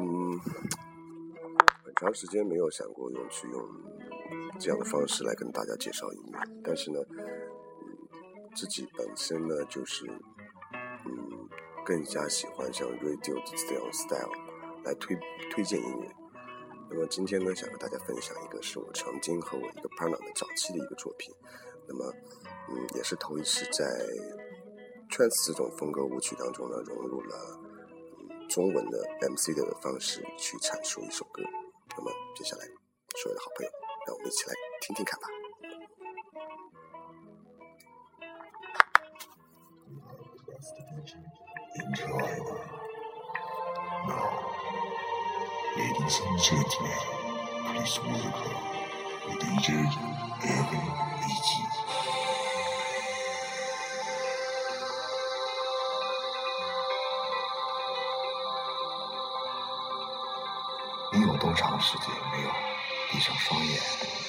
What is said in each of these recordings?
嗯，很长时间没有想过用去用这样的方式来跟大家介绍音乐，但是呢，嗯，自己本身呢就是嗯更加喜欢像 radio 这样 style 来推推荐音乐。那么今天呢，想和大家分享一个是我曾经和我一个 partner 的早期的一个作品。那么，嗯，也是头一次在 trance 这种风格舞曲当中呢，融入了中文的 MC 的方式去阐述一首歌。那么接下来，所有的好朋友，让我们一起来听听看吧。你有多长时间没有闭上双眼，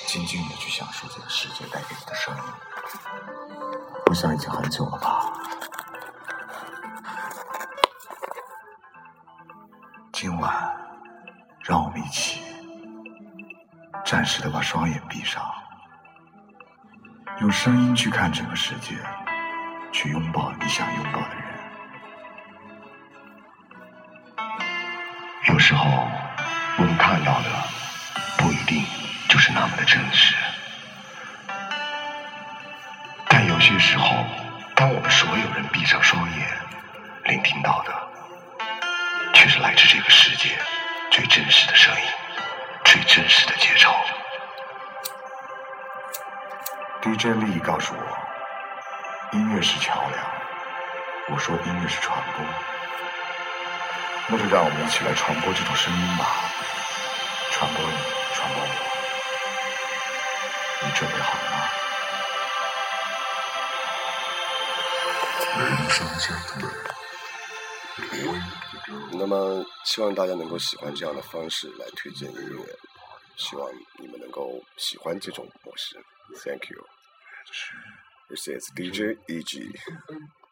静静的去享受这个世界带给你的声音？我想已经很久了吧。今晚，让我们一起暂时的把双眼闭上，用声音去看整个世界，去拥抱你想拥抱的人。有时候，我们看到的不一定就是那么的真实，但有些时候，当我们所有人闭上双眼，聆听到的。却是来自这个世界最真实的声音，最真实的节奏。DJ 利益告诉我，音乐是桥梁，我说音乐是传播，那就让我们一起来传播这种声音吧，传播你，传播我。你准备好了吗？Ladies and gentlemen. 那么，希望大家能够喜欢这样的方式来推荐音乐，希望你们能够喜欢这种模式。Thank you. This is DJ EG.